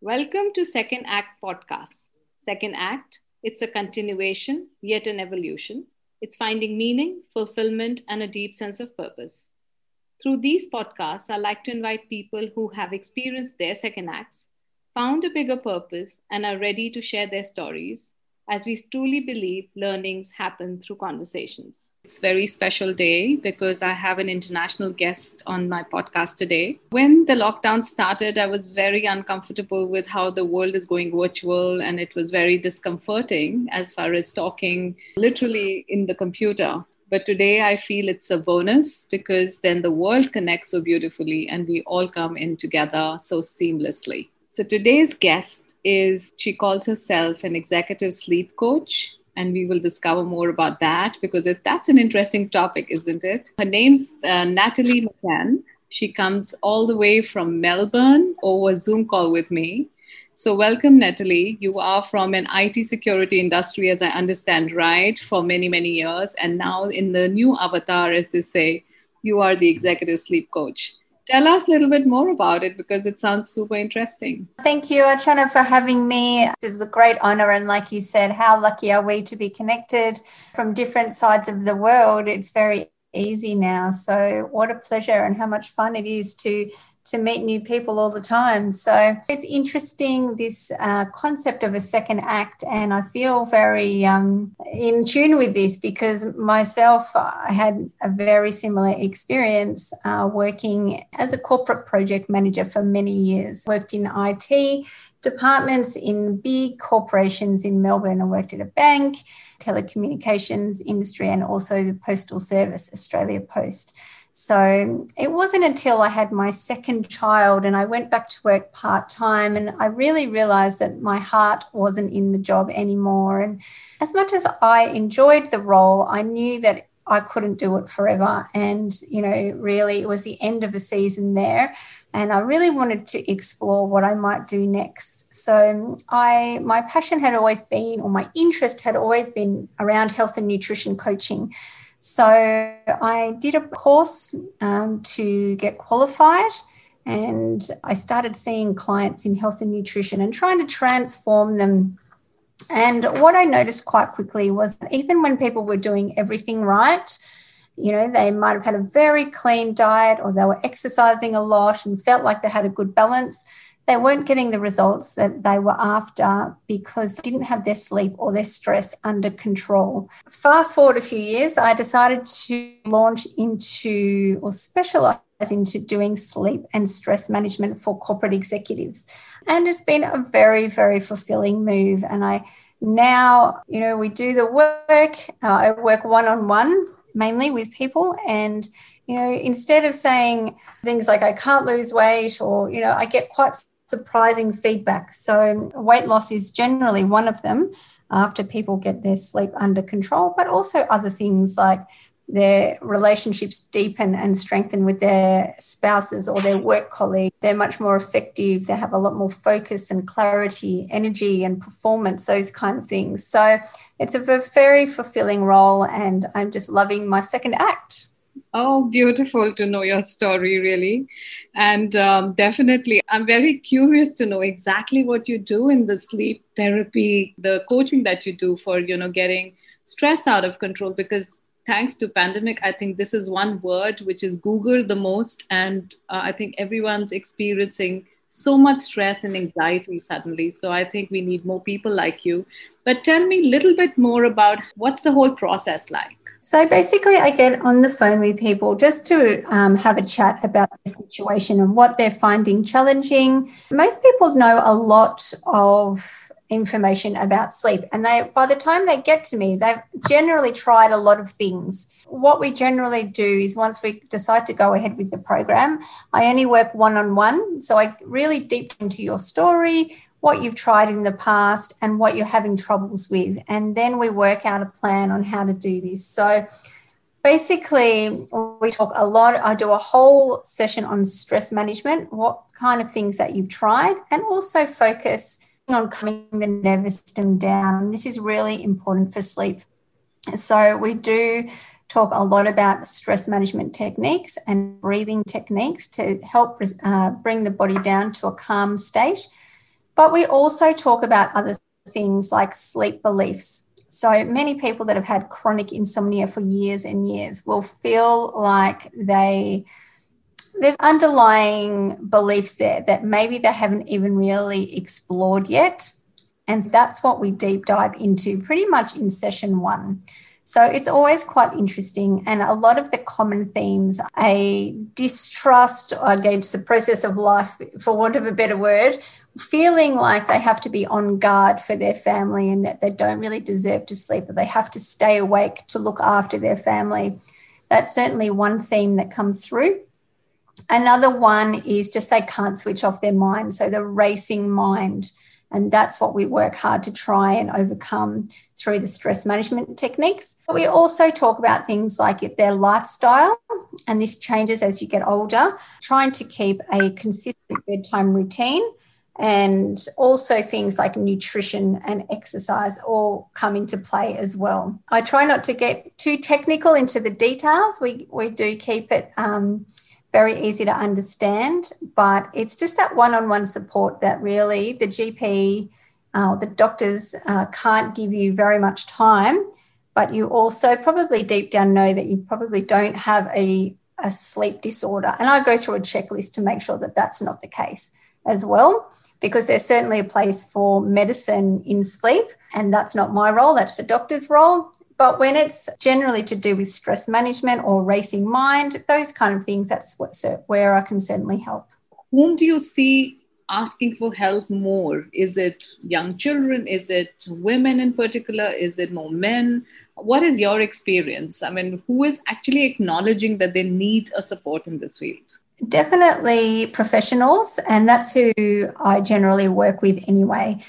Welcome to Second Act Podcast. Second Act, it's a continuation, yet an evolution. It's finding meaning, fulfillment, and a deep sense of purpose. Through these podcasts, I like to invite people who have experienced their second acts, found a bigger purpose, and are ready to share their stories as we truly believe learnings happen through conversations. It's a very special day because I have an international guest on my podcast today. When the lockdown started, I was very uncomfortable with how the world is going virtual, and it was very discomforting as far as talking literally in the computer. But today I feel it's a bonus because then the world connects so beautifully and we all come in together so seamlessly. So today's guest is, she calls herself an executive sleep coach. And we will discover more about that because that's an interesting topic, isn't it? Her name's uh, Natalie McCann. She comes all the way from Melbourne over Zoom call with me. So, welcome, Natalie. You are from an IT security industry, as I understand, right, for many, many years. And now, in the new avatar, as they say, you are the executive sleep coach. Tell us a little bit more about it because it sounds super interesting. Thank you, Archana, for having me. This is a great honor. And like you said, how lucky are we to be connected from different sides of the world? It's very easy now. So, what a pleasure and how much fun it is to to meet new people all the time. So it's interesting this uh, concept of a second act, and I feel very um, in tune with this because myself, I had a very similar experience uh, working as a corporate project manager for many years. Worked in IT departments in big corporations in Melbourne. I worked at a bank, telecommunications industry, and also the postal service, Australia Post. So it wasn't until I had my second child and I went back to work part time and I really realized that my heart wasn't in the job anymore. And as much as I enjoyed the role, I knew that I couldn't do it forever. And, you know, really it was the end of the season there. And I really wanted to explore what I might do next. So I my passion had always been, or my interest had always been around health and nutrition coaching. So I did a course um, to get qualified and I started seeing clients in health and nutrition and trying to transform them. And what I noticed quite quickly was that even when people were doing everything right, you know, they might have had a very clean diet or they were exercising a lot and felt like they had a good balance they weren't getting the results that they were after because they didn't have their sleep or their stress under control. Fast forward a few years, I decided to launch into or specialize into doing sleep and stress management for corporate executives. And it's been a very, very fulfilling move. And I now, you know, we do the work, uh, I work one on one mainly with people and you know instead of saying things like i can't lose weight or you know i get quite surprising feedback. So, weight loss is generally one of them after people get their sleep under control, but also other things like their relationships deepen and strengthen with their spouses or their work colleagues. They're much more effective. They have a lot more focus and clarity, energy and performance, those kind of things. So it's a very fulfilling role, and I'm just loving my second act. Oh, beautiful to know your story, really. And um, definitely, I'm very curious to know exactly what you do in the sleep therapy, the coaching that you do for, you know, getting stress out of control. Because thanks to pandemic, I think this is one word which is Googled the most. And uh, I think everyone's experiencing so much stress and anxiety suddenly. So I think we need more people like you. But tell me a little bit more about what's the whole process like? So basically, I get on the phone with people just to um, have a chat about the situation and what they're finding challenging. Most people know a lot of information about sleep. And they by the time they get to me they've generally tried a lot of things. What we generally do is once we decide to go ahead with the program i only work one on one so i really deep into your story what you've tried in the past and what you're having troubles with. And then we work out a plan on how to do this. So basically we talk a lot. I do a whole session on stress management what kind of things that you've tried and also focus on calming the nervous system down. This is really important for sleep. So, we do talk a lot about stress management techniques and breathing techniques to help uh, bring the body down to a calm state. But we also talk about other things like sleep beliefs. So many people that have had chronic insomnia for years and years will feel like they there's underlying beliefs there that maybe they haven't even really explored yet. And that's what we deep dive into pretty much in session one. So it's always quite interesting. And a lot of the common themes, a distrust against the process of life, for want of a better word, feeling like they have to be on guard for their family and that they don't really deserve to sleep, or they have to stay awake to look after their family. That's certainly one theme that comes through. Another one is just they can't switch off their mind. So the racing mind. And that's what we work hard to try and overcome through the stress management techniques. But we also talk about things like their lifestyle, and this changes as you get older, trying to keep a consistent bedtime routine. And also things like nutrition and exercise all come into play as well. I try not to get too technical into the details. We, we do keep it um, very easy to understand, but it's just that one on one support that really the GP, uh, the doctors uh, can't give you very much time, but you also probably deep down know that you probably don't have a, a sleep disorder. And I go through a checklist to make sure that that's not the case as well. Because there's certainly a place for medicine in sleep, and that's not my role, that's the doctor's role. But when it's generally to do with stress management or racing mind, those kind of things, that's where I can certainly help. Whom do you see asking for help more? Is it young children? Is it women in particular? Is it more men? What is your experience? I mean, who is actually acknowledging that they need a support in this field? Definitely professionals, and that's who I generally work with anyway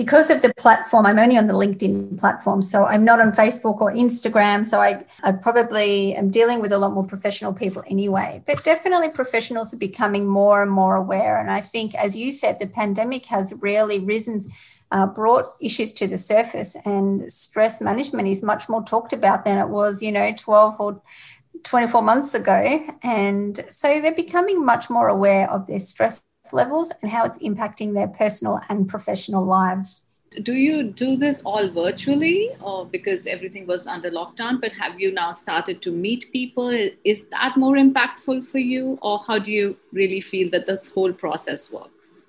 because of the platform, I'm only on the LinkedIn platform. So I'm not on Facebook or Instagram. So I, I probably am dealing with a lot more professional people anyway. But definitely professionals are becoming more and more aware. And I think, as you said, the pandemic has really risen. Uh, brought issues to the surface and stress management is much more talked about than it was you know 12 or 24 months ago and so they're becoming much more aware of their stress levels and how it's impacting their personal and professional lives. Do you do this all virtually or because everything was under lockdown? But have you now started to meet people? Is that more impactful for you, or how do you really feel that this whole process works?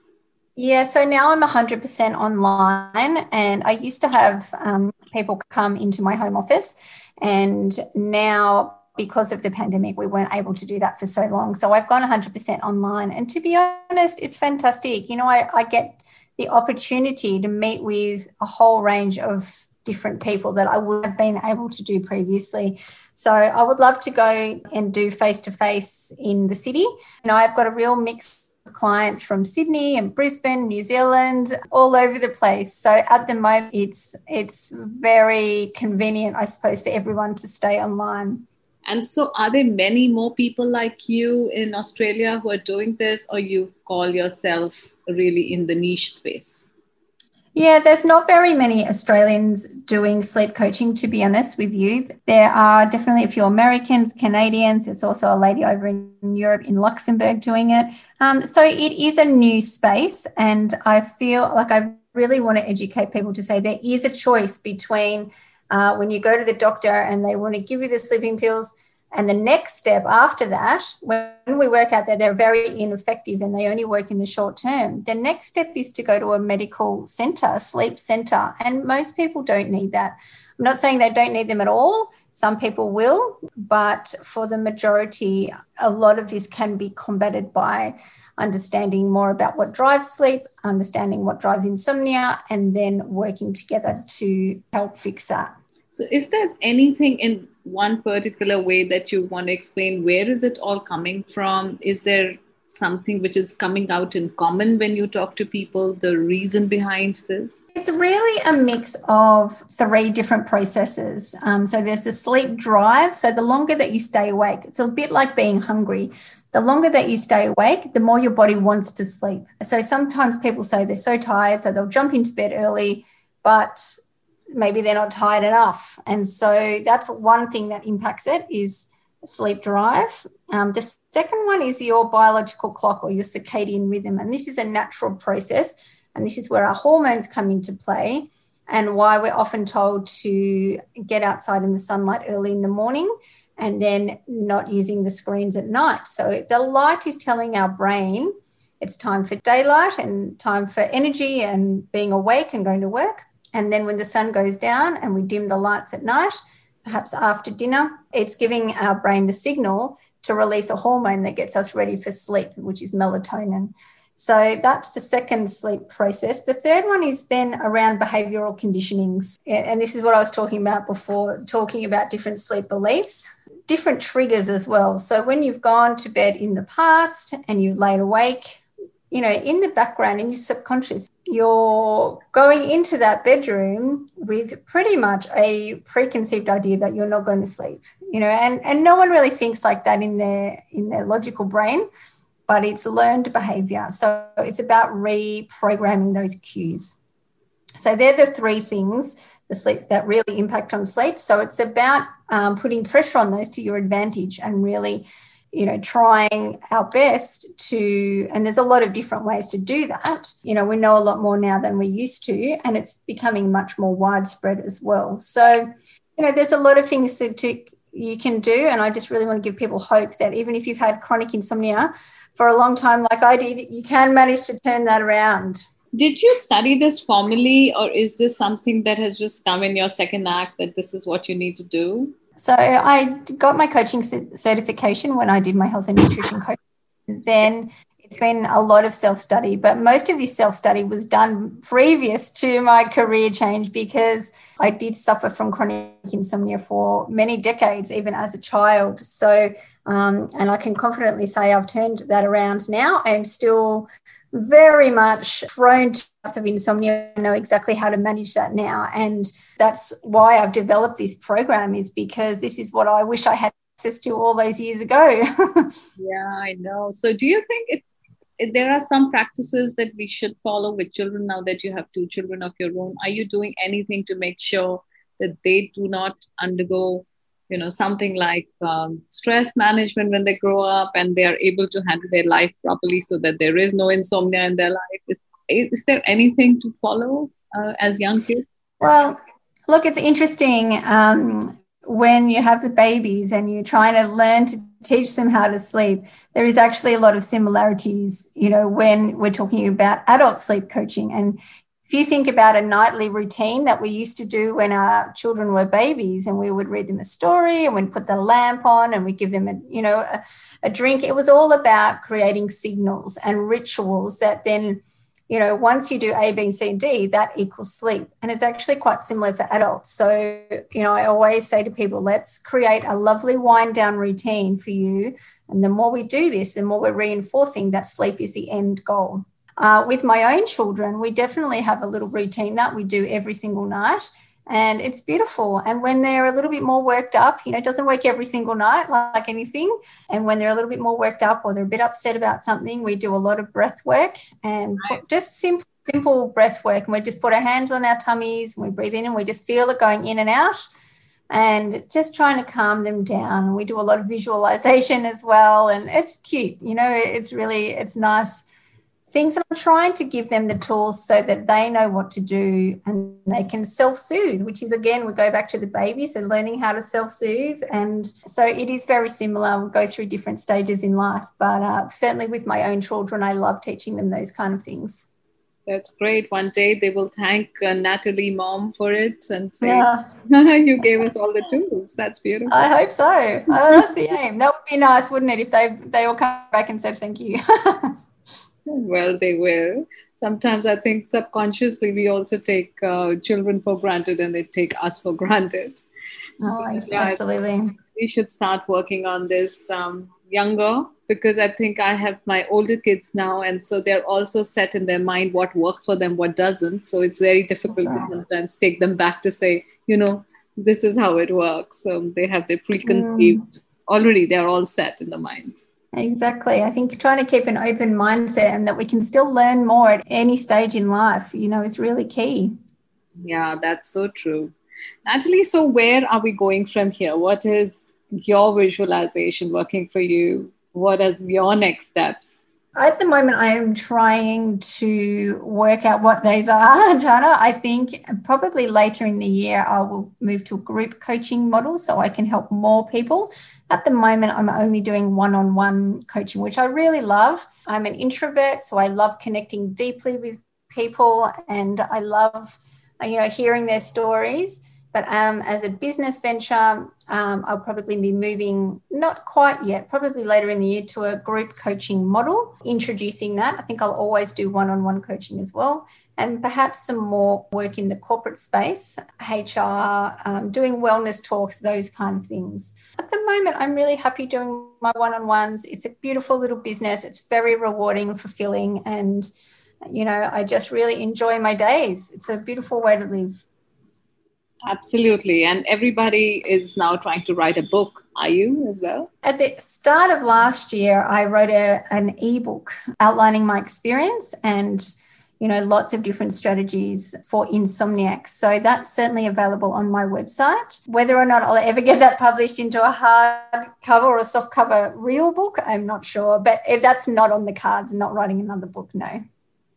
Yeah, so now I'm 100% online, and I used to have um, people come into my home office, and now because of the pandemic, we weren't able to do that for so long. So I've gone 100% online. And to be honest, it's fantastic. You know, I, I get the opportunity to meet with a whole range of different people that I would have been able to do previously. So I would love to go and do face to face in the city. You know, I've got a real mix of clients from Sydney and Brisbane, New Zealand, all over the place. So at the moment it's it's very convenient, I suppose, for everyone to stay online. And so, are there many more people like you in Australia who are doing this, or you call yourself really in the niche space? Yeah, there's not very many Australians doing sleep coaching, to be honest with you. There are definitely a few Americans, Canadians. There's also a lady over in Europe, in Luxembourg, doing it. Um, so it is a new space. And I feel like I really want to educate people to say there is a choice between uh, when you go to the doctor and they want to give you the sleeping pills. And the next step after that, when we work out that they're very ineffective and they only work in the short term, the next step is to go to a medical center, a sleep center. And most people don't need that. I'm not saying they don't need them at all. Some people will, but for the majority, a lot of this can be combated by understanding more about what drives sleep, understanding what drives insomnia, and then working together to help fix that. So, is there anything in one particular way that you want to explain? Where is it all coming from? Is there something which is coming out in common when you talk to people, the reason behind this? It's really a mix of three different processes. Um, so there's the sleep drive. So the longer that you stay awake, it's a bit like being hungry. The longer that you stay awake, the more your body wants to sleep. So sometimes people say they're so tired, so they'll jump into bed early, but maybe they're not tired enough. And so that's one thing that impacts it is sleep drive. Um, the second one is your biological clock or your circadian rhythm. And this is a natural process And this is where our hormones come into play and why we're often told to get outside in the sunlight early in the morning and then not using the screens at night. So the light is telling our brain it's time for daylight and time for energy and being awake and going to work. And then when the sun goes down and we dim the lights at night, perhaps after dinner, it's giving our brain the signal to release a hormone that gets us ready for sleep, which is melatonin. So that's the second sleep process. The third one is then around behavioral conditionings. And this is what I was talking about before, talking about different sleep beliefs, different triggers as well. So when you've gone to bed in the past and you've laid awake, you know, in the background, in your subconscious, you're going into that bedroom with pretty much a preconceived idea that you're not going to sleep, you know, and, and no one really thinks like that in their in their logical brain but it's learned behavior. So it's about reprogramming those cues. So they're the three things the sleep that really impact on sleep. So it's about um, putting pressure on those to your advantage and really, you know, trying our best to. And there's a lot of different ways to do that. You know, we know a lot more now than we used to, and it's becoming much more widespread as well. So, you know, there's a lot of things to, to you can do, and I just really want to give people hope that even if you've had chronic insomnia for a long time, like I did, you can manage to turn that around. Did you study this formally, or is this something that has just come in your second act that this is what you need to do? So I got my coaching certification when I did my health and nutrition coaching. Then it's been a lot of self study, but most of this self study was done previous to my career change because I did suffer from chronic insomnia for many decades, even as a child. So um, and I can confidently say I've turned that around now. I'm still very much prone to lots of insomnia. I know exactly how to manage that now. And that's why I've developed this program is because this is what I wish I had access to all those years ago. yeah, I know. So do you think it's there are some practices that we should follow with children now that you have two children of your own? Are you doing anything to make sure that they do not undergo you know something like um, stress management when they grow up and they are able to handle their life properly so that there is no insomnia in their life. Is, is there anything to follow uh, as young kids? Well look it's interesting um, when you have the babies and you're trying to learn to teach them how to sleep there is actually a lot of similarities you know when we're talking about adult sleep coaching. And if you think about a nightly routine that we used to do when our children were babies and we would read them a story and we'd put the lamp on and we'd give them a you know a, a drink it was all about creating signals and rituals that then you know once you do a b c and d that equals sleep. And it's actually quite similar for adults. So you know i always say to people let's create a lovely wind down routine for you. And the more we do this the more we're reinforcing that sleep is the end goal uh, with my own children, we definitely have a little routine that we do every single night. And it's beautiful. And when they're a little bit more worked up, you know, it doesn't work every single night like anything. And when they're a little bit more worked up or they're a bit upset about something, we do a lot of breath work and right. just simple simple breath work and we just put our hands on our tummies and we breathe in and we just feel it going in and out and just trying to calm them down we do a lot of visualization as well and it's cute you know it's really it's nice things and I'm trying to give them the tools so that they know what to do and they can self-soothe, which is again, we go back to the babies and learning how to self-soothe. And so it is very similar. We go through different stages in life, but uh, certainly with my own children, I love teaching them those kind of things. That's great. One day they will thank uh, Natalie mom for it and say, yeah. you gave us all the tools. That's beautiful. I hope so. Oh, that's the aim. That would be nice, wouldn't it, if they, they all come back and said thank you. well they will. Sometimes i think subconsciously we also take uh, children for granted and they take us for granted. Oh absolutely. we should start working on this um, younger because i think i have my older kids now and so they're also set in their mind what works for them what doesn't. So it's very difficult right. to sometimes take them back to say you know this is how it works. So they have their preconceived mm. already they're all set in the mind Exactly. I think trying to keep an open mindset and that we can still learn more at any stage in life, you know, is really key. Yeah, that's so true. Natalie, so where are we going from here? What is your visualization working for you? What are your next steps? At the moment, I am trying to work out what these are, Jana. I think probably later in the year, I will move to a group coaching model so I can help more people. At the moment, I'm only doing one on one coaching, which I really love. I'm an introvert, so I love connecting deeply with people and I love, you know, hearing their stories. But um, as a business venture, um, I'll probably be moving, not quite yet, probably later in the year to a group coaching model, introducing that. I think I'll always do one on one coaching as well. And perhaps some more work in the corporate space, HR, um, doing wellness talks, those kind of things. At the moment, I'm really happy doing my one on ones. It's a beautiful little business, it's very rewarding, fulfilling, and you know, I just really enjoy my days. It's a beautiful way to live. Absolutely. And everybody is now trying to write a book. Are you as well? At the start of last year, I wrote a, an ebook outlining my experience and you know lots of different strategies for insomniacs so that's certainly available on my website whether or not i'll ever get that published into a hard cover or a soft cover real book i'm not sure but if that's not on the cards not writing another book no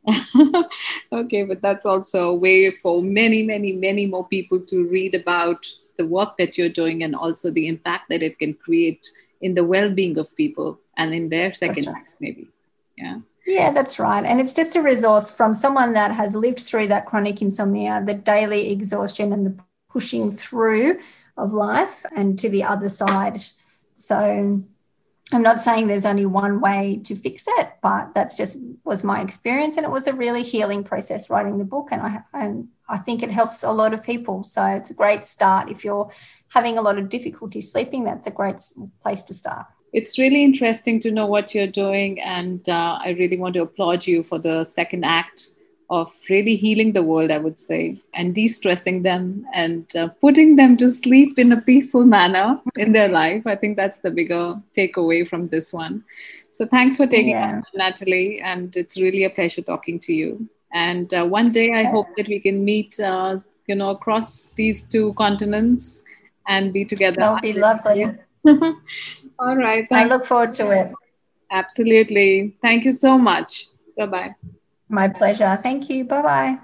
okay, but that's also a way for many, many, many more people to read about the work that you're doing and also the impact that it can create in the well-being of people and in their second right. maybe. Yeah. Yeah, that's right. And it's just a resource from someone that has lived through that chronic insomnia, the daily exhaustion and the pushing through of life and to the other side. So I'm not saying there's only one way to fix it, but that's just was my experience, and it was a really healing process writing the book, and I and I think it helps a lot of people. So it's a great start if you're having a lot of difficulty sleeping. That's a great place to start. It's really interesting to know what you're doing, and uh, I really want to applaud you for the second act of really healing the world, I would say, and de stressing them and uh, putting them to sleep in a peaceful manner in their life. I think that's the bigger takeaway from this one. So thanks for taking yeah. on, Natalie. And it's really a pleasure talking to you. And uh, one day I hope that we can meet, uh, you know, across these two continents and be together. That would be lovely. All right. I look forward to it. Absolutely. Thank you so much. Bye bye. My pleasure. Thank you. Bye bye.